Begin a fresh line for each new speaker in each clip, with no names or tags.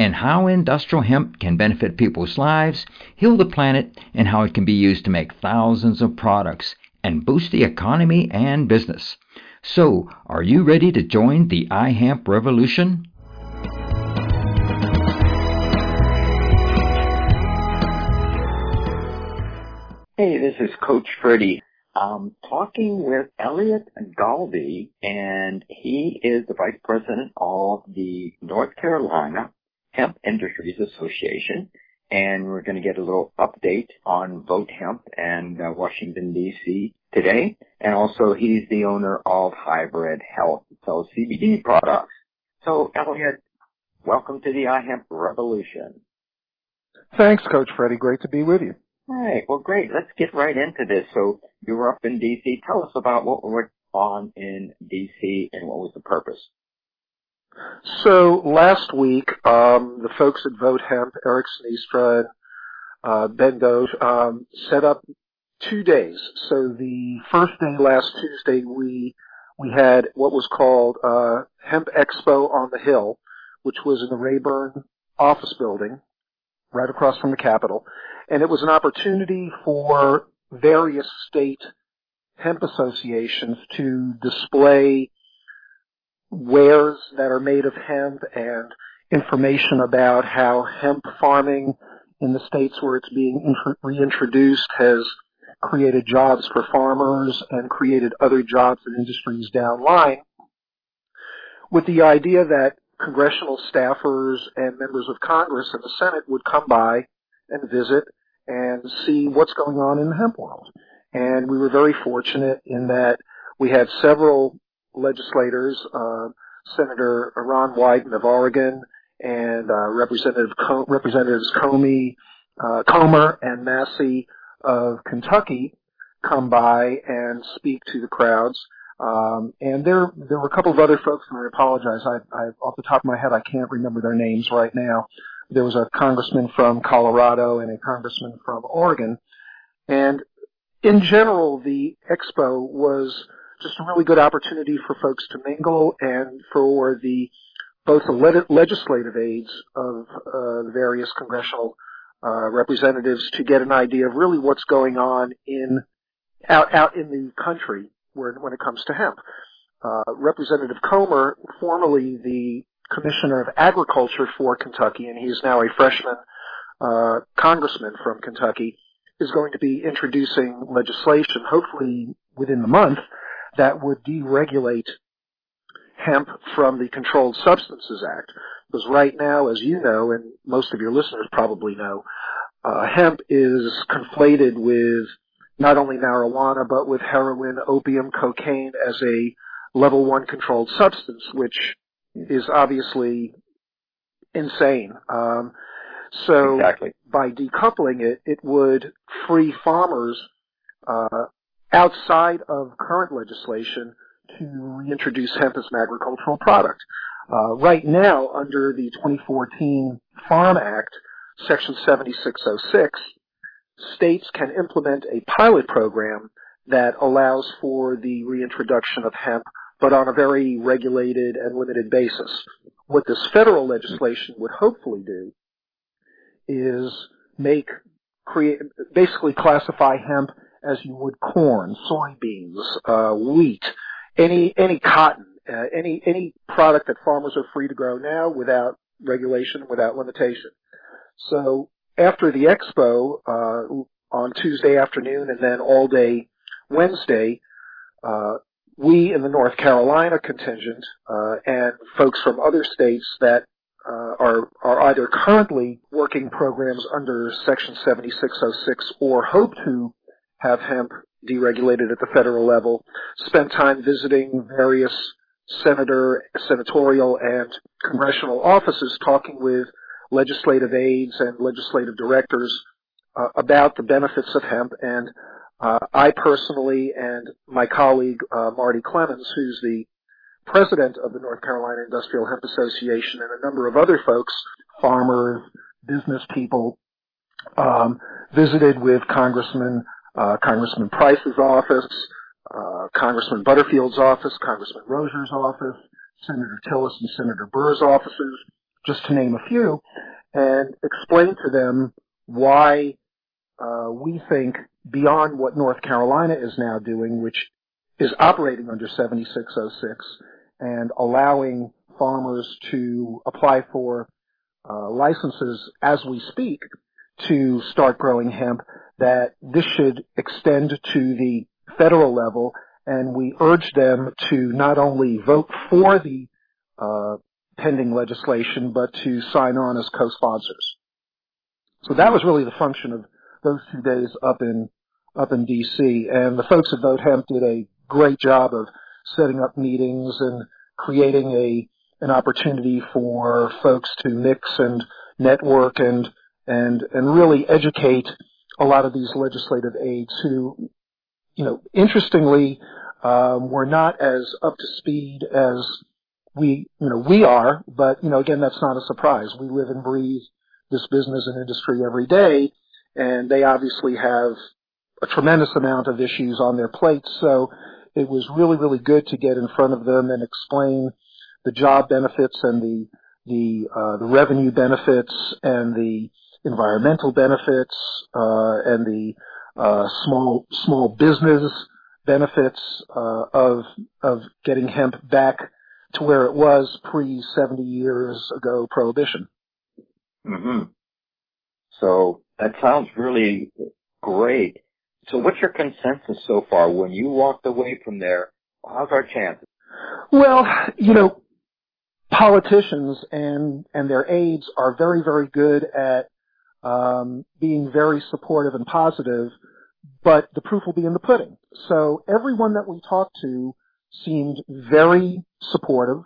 and how industrial hemp can benefit people's lives, heal the planet, and how it can be used to make thousands of products and boost the economy and business. So, are you ready to join the iHemp revolution?
Hey, this is Coach Freddie. I'm talking with Elliot Galdy, and he is the Vice President of the North Carolina Hemp Industries Association, and we're going to get a little update on Vote Hemp and uh, Washington D.C. today. And also, he's the owner of Hybrid Health, sells CBD products. So, Elliot, welcome to the iHemp Revolution.
Thanks, Coach Freddie. Great to be with you.
All right. Well, great. Let's get right into this. So, you were up in D.C. Tell us about what went on in D.C. and what was the purpose.
So last week, um, the folks at Vote Hemp, Eric Steenstra, uh, Ben Doge, um, set up two days. So the first day last Tuesday, we we had what was called uh, Hemp Expo on the Hill, which was in the Rayburn office building, right across from the Capitol, and it was an opportunity for various state hemp associations to display wares that are made of hemp and information about how hemp farming in the states where it's being reintroduced has created jobs for farmers and created other jobs and industries down line with the idea that congressional staffers and members of Congress and the Senate would come by and visit and see what's going on in the hemp world. And we were very fortunate in that we had several legislators, uh, Senator Ron Wyden of Oregon and uh, Representative Com- Representatives Comey, uh, Comer and Massey of Kentucky come by and speak to the crowds. Um, and there, there were a couple of other folks, and I apologize. I, I, off the top of my head, I can't remember their names right now. There was a congressman from Colorado and a congressman from Oregon. And in general, the expo was just a really good opportunity for folks to mingle and for the both the le- legislative aides of uh, the various congressional uh, representatives to get an idea of really what's going on in out out in the country where, when it comes to hemp. Uh, Representative Comer, formerly the Commissioner of Agriculture for Kentucky, and he's now a freshman uh, congressman from Kentucky, is going to be introducing legislation, hopefully within the month, that would deregulate hemp from the Controlled Substances Act. Because right now, as you know, and most of your listeners probably know, uh, hemp is conflated with not only marijuana, but with heroin, opium, cocaine as a level one controlled substance, which is obviously insane. Um, so
exactly.
by decoupling it, it would free farmers uh, outside of current legislation to reintroduce hemp as an agricultural product. Uh, right now, under the 2014 Farm Act, Section 7606, states can implement a pilot program that allows for the reintroduction of hemp, but on a very regulated and limited basis. What this federal legislation would hopefully do is make create basically classify hemp as you would corn, soybeans, uh, wheat, any any cotton, uh, any any product that farmers are free to grow now without regulation, without limitation. So after the expo uh, on Tuesday afternoon and then all day Wednesday, uh, we in the North Carolina contingent uh, and folks from other states that uh, are are either currently working programs under Section 7606 or hope to have hemp deregulated at the federal level, spent time visiting various senator, senatorial, and congressional offices talking with legislative aides and legislative directors uh, about the benefits of hemp. And uh, I personally and my colleague uh, Marty Clemens, who's the president of the North Carolina Industrial Hemp Association, and a number of other folks, farmers, business people, um, visited with Congressman uh, Congressman Price's office, uh, Congressman Butterfield's office, Congressman Rouzer's office, Senator Tillis and Senator Burr's offices, just to name a few, and explain to them why uh, we think beyond what North Carolina is now doing, which is operating under 7606 and allowing farmers to apply for uh, licenses as we speak to start growing hemp, that this should extend to the federal level, and we urge them to not only vote for the uh, pending legislation, but to sign on as co-sponsors. So that was really the function of those two days up in up in D.C. And the folks at Vote Hemp did a great job of setting up meetings and creating a an opportunity for folks to mix and network and and and really educate a lot of these legislative aides who, you know, interestingly, um, were not as up to speed as we, you know, we are. But you know, again, that's not a surprise. We live and breathe this business and industry every day, and they obviously have a tremendous amount of issues on their plates. So it was really, really good to get in front of them and explain the job benefits and the the uh, the revenue benefits and the environmental benefits uh, and the uh, small small business benefits uh, of of getting hemp back to where it was pre 70 years ago prohibition.
hmm So that sounds really great. So what's your consensus so far? When you walked away from there, how's our chances?
Well, you know, politicians and and their aides are very very good at um, being very supportive and positive, but the proof will be in the pudding. So everyone that we talked to seemed very supportive,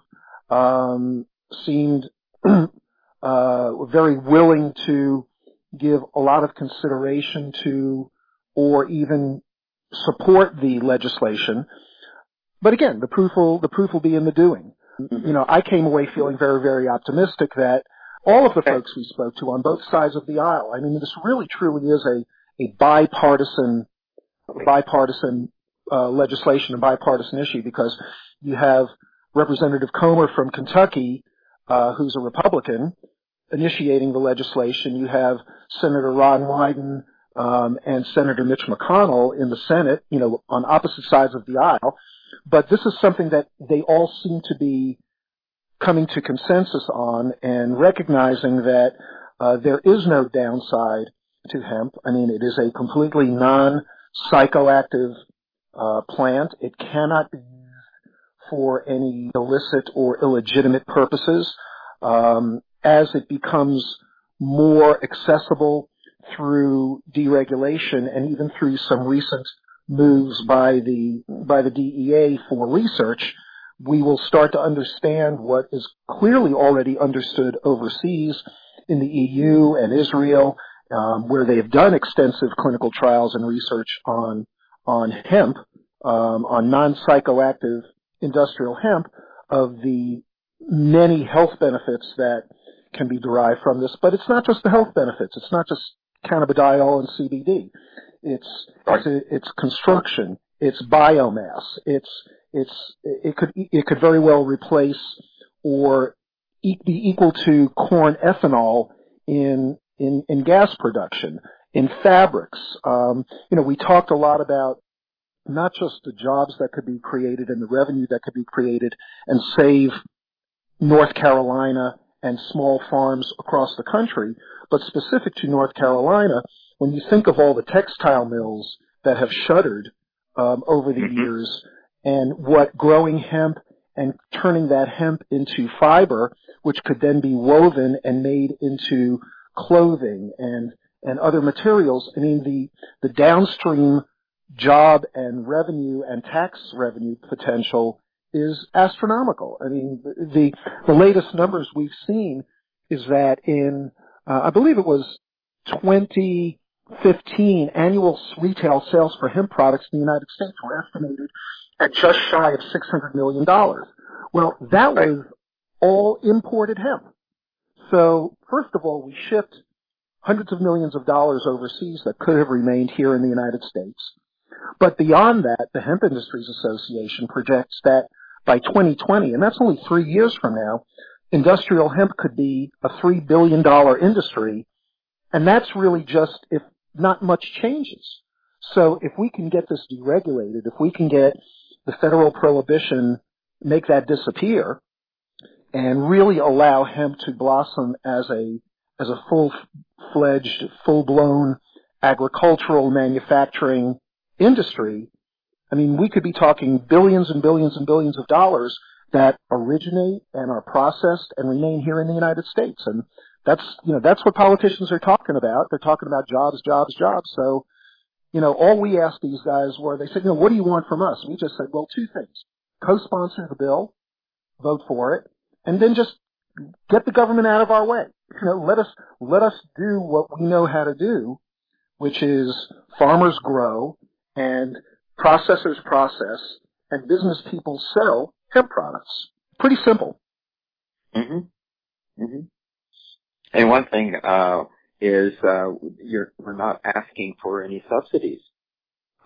um, seemed uh, very willing to give a lot of consideration to or even support the legislation. But again, the proof will the proof will be in the doing. You know, I came away feeling very, very optimistic that all of the folks we spoke to on both sides of the aisle, I mean, this really truly is a, a bipartisan, bipartisan uh, legislation, a bipartisan issue, because you have Representative Comer from Kentucky, uh, who's a Republican, initiating the legislation. You have Senator Ron Wyden um, and Senator Mitch McConnell in the Senate, you know, on opposite sides of the aisle. But this is something that they all seem to be coming to consensus on and recognizing that uh, there is no downside to hemp. I mean, it is a completely non-psychoactive uh, plant. It cannot be used for any illicit or illegitimate purposes. Um, as it becomes more accessible through deregulation and even through some recent moves by the by the DEA for research, we will start to understand what is clearly already understood overseas in the EU and Israel, um, where they have done extensive clinical trials and research on on hemp, um, on non-psychoactive industrial hemp, of the many health benefits that can be derived from this. But it's not just the health benefits. It's not just cannabidiol and CBD. It's it's, it's construction. It's biomass. It's it's it could it could very well replace or be equal to corn ethanol in in in gas production in fabrics. Um, you know, we talked a lot about not just the jobs that could be created and the revenue that could be created and save North Carolina and small farms across the country, but specific to North Carolina, when you think of all the textile mills that have shuttered um, over the mm-hmm. years and what growing hemp and turning that hemp into fiber, which could then be woven and made into clothing and and other materials. I mean, the the downstream job and revenue and tax revenue potential is astronomical. I mean, the the latest numbers we've seen is that in uh, I believe it was 20 2015, annual retail sales for hemp products in the United States were estimated at just shy of $600 million. Well, that was all imported hemp. So, first of all, we shipped hundreds of millions of dollars overseas that could have remained here in the United States. But beyond that, the Hemp Industries Association projects that by 2020, and that's only three years from now, industrial hemp could be a $3 billion industry. And that's really just if not much changes. So if we can get this deregulated, if we can get the federal prohibition, make that disappear, and really allow hemp to blossom as a as a full-fledged, full-blown agricultural manufacturing industry, I mean, we could be talking billions and billions and billions of dollars that originate and are processed and remain here in the United States. And that's, you know, that's what politicians are talking about. They're talking about jobs, jobs, jobs. So, you know, all we asked these guys were, they said, you know, what do you want from us? We just said, well, two things. Co-sponsor the bill, vote for it, and then just get the government out of our way. You know, let us, let us do what we know how to do, which is farmers grow and processors process and business people sell hemp products. Pretty simple.
Mm-hmm. Mm-hmm. And one thing uh, is uh, you're we're not asking for any subsidies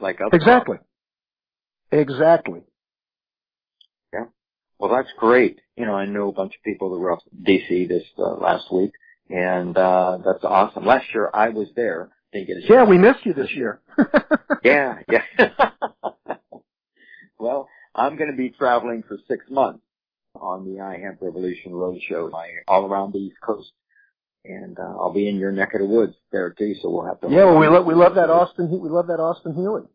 like other
exactly. Exactly.
Yeah. Well, that's great. You know, I know a bunch of people that were up in DC this uh, last week, and uh, that's awesome. Last year I was there.
Didn't get a yeah, we missed you this year.
yeah, yeah. well, I'm going to be traveling for six months on the iHemp Revolution Roadshow all around the East Coast and uh, I'll be in your neck of the woods there too. So we'll have to.
Yeah, well, we love we love that Austin. We love that Austin Healing.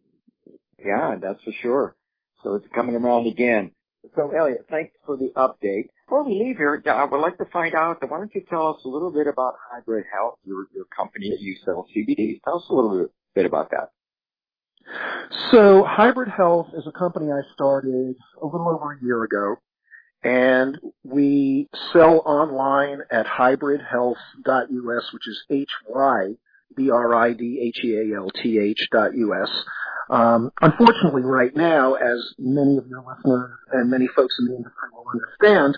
Yeah, that's for sure. So it's coming around again. So Elliot, thanks for the update. Before we leave here, I would like to find out. Why don't you tell us a little bit about Hybrid Health, your your company that you sell CBDs? Tell us a little bit about that.
So Hybrid Health is a company I started a little over a year ago and we sell online at hybridhealth.us, which is H-Y-B-R-I-D-H-E-A-L-T-H dot U-S. Um, unfortunately, right now, as many of your listeners and many folks in the industry will understand,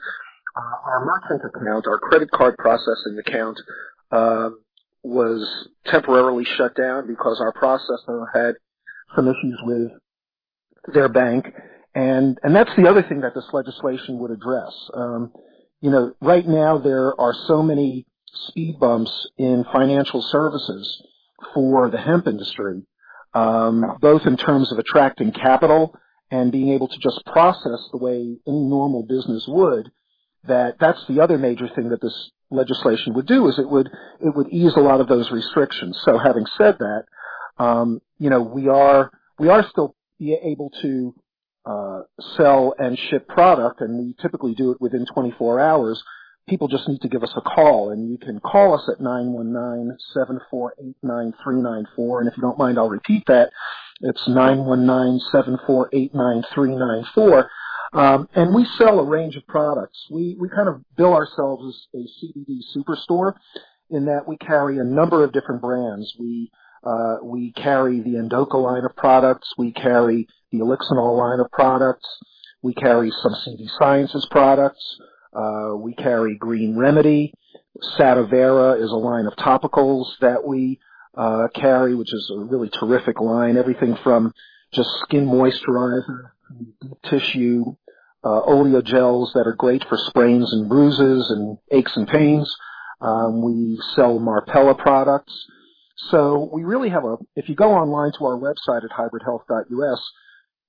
uh, our merchant account, our credit card processing account, uh, was temporarily shut down because our processor had some issues with their bank and, and that's the other thing that this legislation would address. Um, you know, right now there are so many speed bumps in financial services for the hemp industry, um, both in terms of attracting capital and being able to just process the way any normal business would, that that's the other major thing that this legislation would do is it would it would ease a lot of those restrictions. So having said that, um, you know we are we are still able to uh, sell and ship product, and we typically do it within 24 hours. People just need to give us a call, and you can call us at 919-748-9394, and if you don't mind, I'll repeat that. It's 919-748-9394. Um, and we sell a range of products. We, we kind of bill ourselves as a CBD superstore in that we carry a number of different brands. We uh, we carry the Endoca line of products. We carry the Elixinol line of products. We carry some CV Sciences products. Uh, we carry Green Remedy. Sadovera is a line of topicals that we uh, carry, which is a really terrific line. Everything from just skin moisturizer, tissue, uh, oleogels that are great for sprains and bruises and aches and pains. Um, we sell Marpella products. So we really have a, if you go online to our website at hybridhealth.us,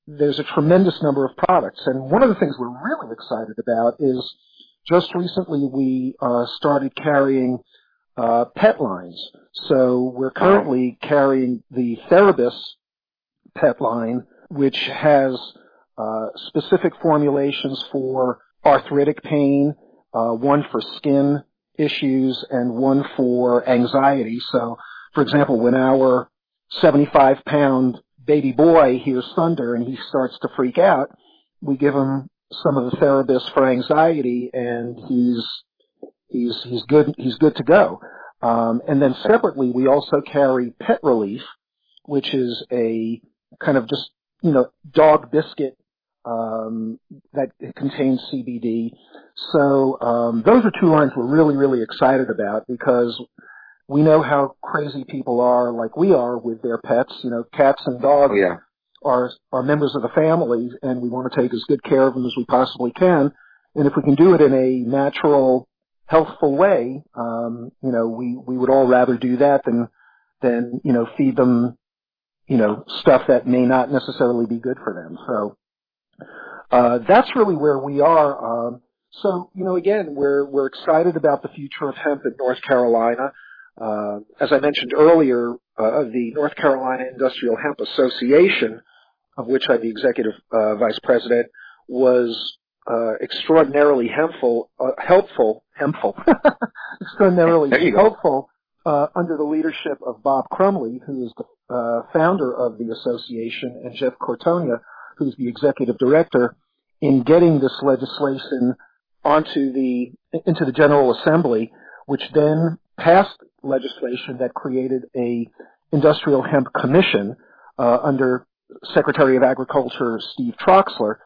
there's a tremendous number of products. And one of the things we're really excited about is just recently we uh, started carrying uh, pet lines. So we're currently carrying the Therabis pet line, which has uh, specific formulations for arthritic pain, uh, one for skin issues, and one for anxiety. So for example, when our 75 pound baby boy hears thunder and he starts to freak out, we give him some of the Therabis for anxiety and he's, he's, he's good, he's good to go. Um, and then separately, we also carry Pet Relief, which is a kind of just you know dog biscuit um, that contains CBD. So um, those are two lines we're really really excited about because we know how crazy people are, like we are, with their pets. You know, cats and dogs
Oh, yeah.
are are members of the family, and we want to take as good care of them as we possibly can. And if we can do it in a natural, healthful way, um, you know, we we would all rather do that than than you know feed them, you know, stuff that may not necessarily be good for them. So uh, that's really where we are. Um, so you know, again, we're we're excited about the future of hemp in North Carolina. Uh, as I mentioned earlier, uh, the North Carolina Industrial Hemp Association, of which I'm the executive uh, vice president, was uh, extraordinarily helpful, uh, helpful, helpful, extraordinarily
There you go.
helpful uh, under the leadership of Bob Crumley, who is the uh, founder of the association, and Jeff Cortonia, who's the executive director, in getting this legislation onto the into the General Assembly, which then passed legislation that created a industrial hemp commission uh, under Secretary of Agriculture Steve Troxler,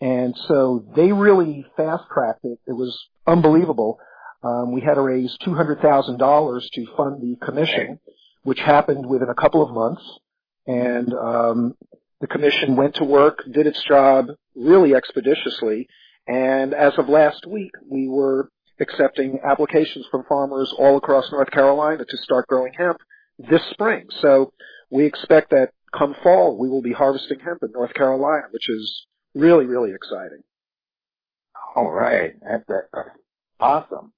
and so they really fast tracked it. It was unbelievable. Um, we had to raise two hundred thousand dollars to fund the commission, which happened within a couple of months, and um, the commission went to work, did its job really expeditiously, and as of last week, we were accepting applications from farmers all across North Carolina to start growing hemp this spring. So we expect that come fall, we will be harvesting hemp in North Carolina, which is really, really exciting.
All right. That's, that's awesome.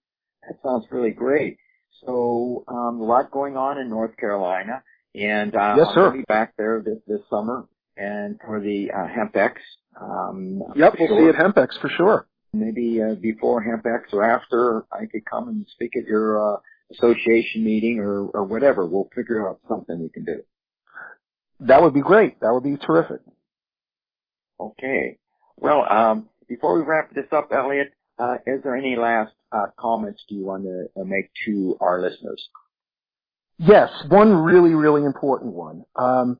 That sounds really great. So, um, a lot going on in North Carolina, and uh,
Yes, sir.
to be back there this, this summer, and for the uh, HempX. Um,
Yep, we'll
sure.
see you at HempX for sure.
Maybe uh, before HempX or after, I could come and speak at your uh, association meeting or, or whatever. We'll figure out something we can do.
That would be great. That would be terrific.
Okay. Well, um, before we wrap this up, Elliot, uh, is there any last uh, comments do you want to uh, make to our listeners?
Yes, one really, really important one. Um,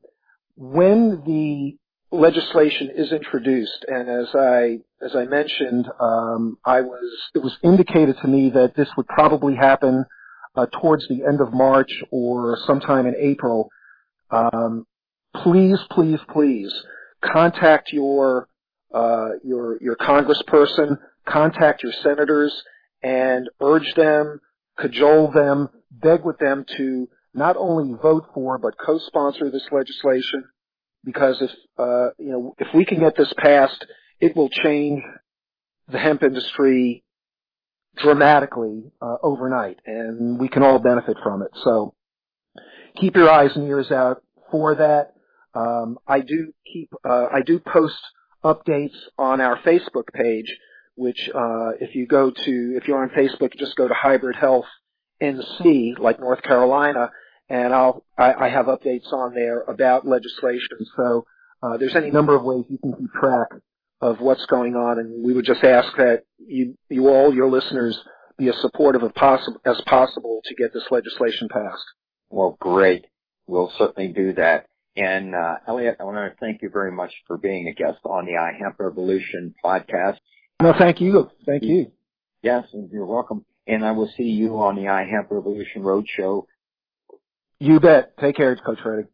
when the legislation is introduced, and as I as I mentioned, um, I was it was indicated to me that this would probably happen uh, towards the end of March or sometime in April. Um, please, please, please contact your uh, your your congressperson, contact your senators, and urge them, cajole them, beg with them to not only vote for but co-sponsor this legislation because if uh, you know if we can get this passed, it will change the hemp industry dramatically uh, overnight, and we can all benefit from it. So keep your eyes and ears out for that. Um, I do keep uh, I do post updates on our Facebook page, which uh, if you go to if you're on Facebook, just go to Hybrid Health NC, like North Carolina, and I'll I, I have updates on there about legislation. So uh, there's any number of ways you can keep track of what's going on, and we would just ask that you you all your listeners be as supportive of possible as possible to get this legislation passed.
Well, great. We'll certainly do that. And uh, Elliot, I want to thank you very much for being a guest on the iHemp Revolution podcast.
No, thank you, thank you.
Yes, and you're welcome. And I will see you on the iHemp Revolution Roadshow.
You bet. Take care, Coach Freddie.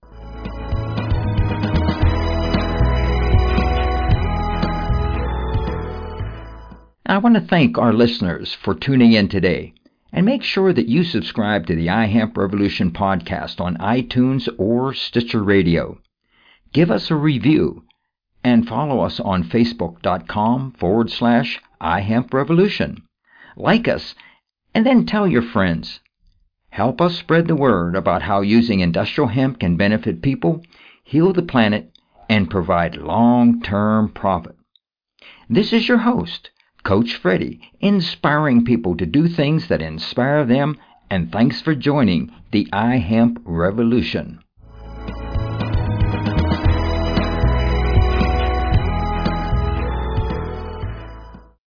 I want to thank our listeners for tuning in today. And make sure that you subscribe to the iHemp Revolution podcast on iTunes or Stitcher Radio. Give us a review and follow us on facebook.com forward slash iHemp Revolution. Like us and then tell your friends. Help us spread the word about how using industrial hemp can benefit people, heal the planet, and provide long term profit. This is your host, Coach Freddie, inspiring people to do things that inspire them, and thanks for joining the iHemp Revolution.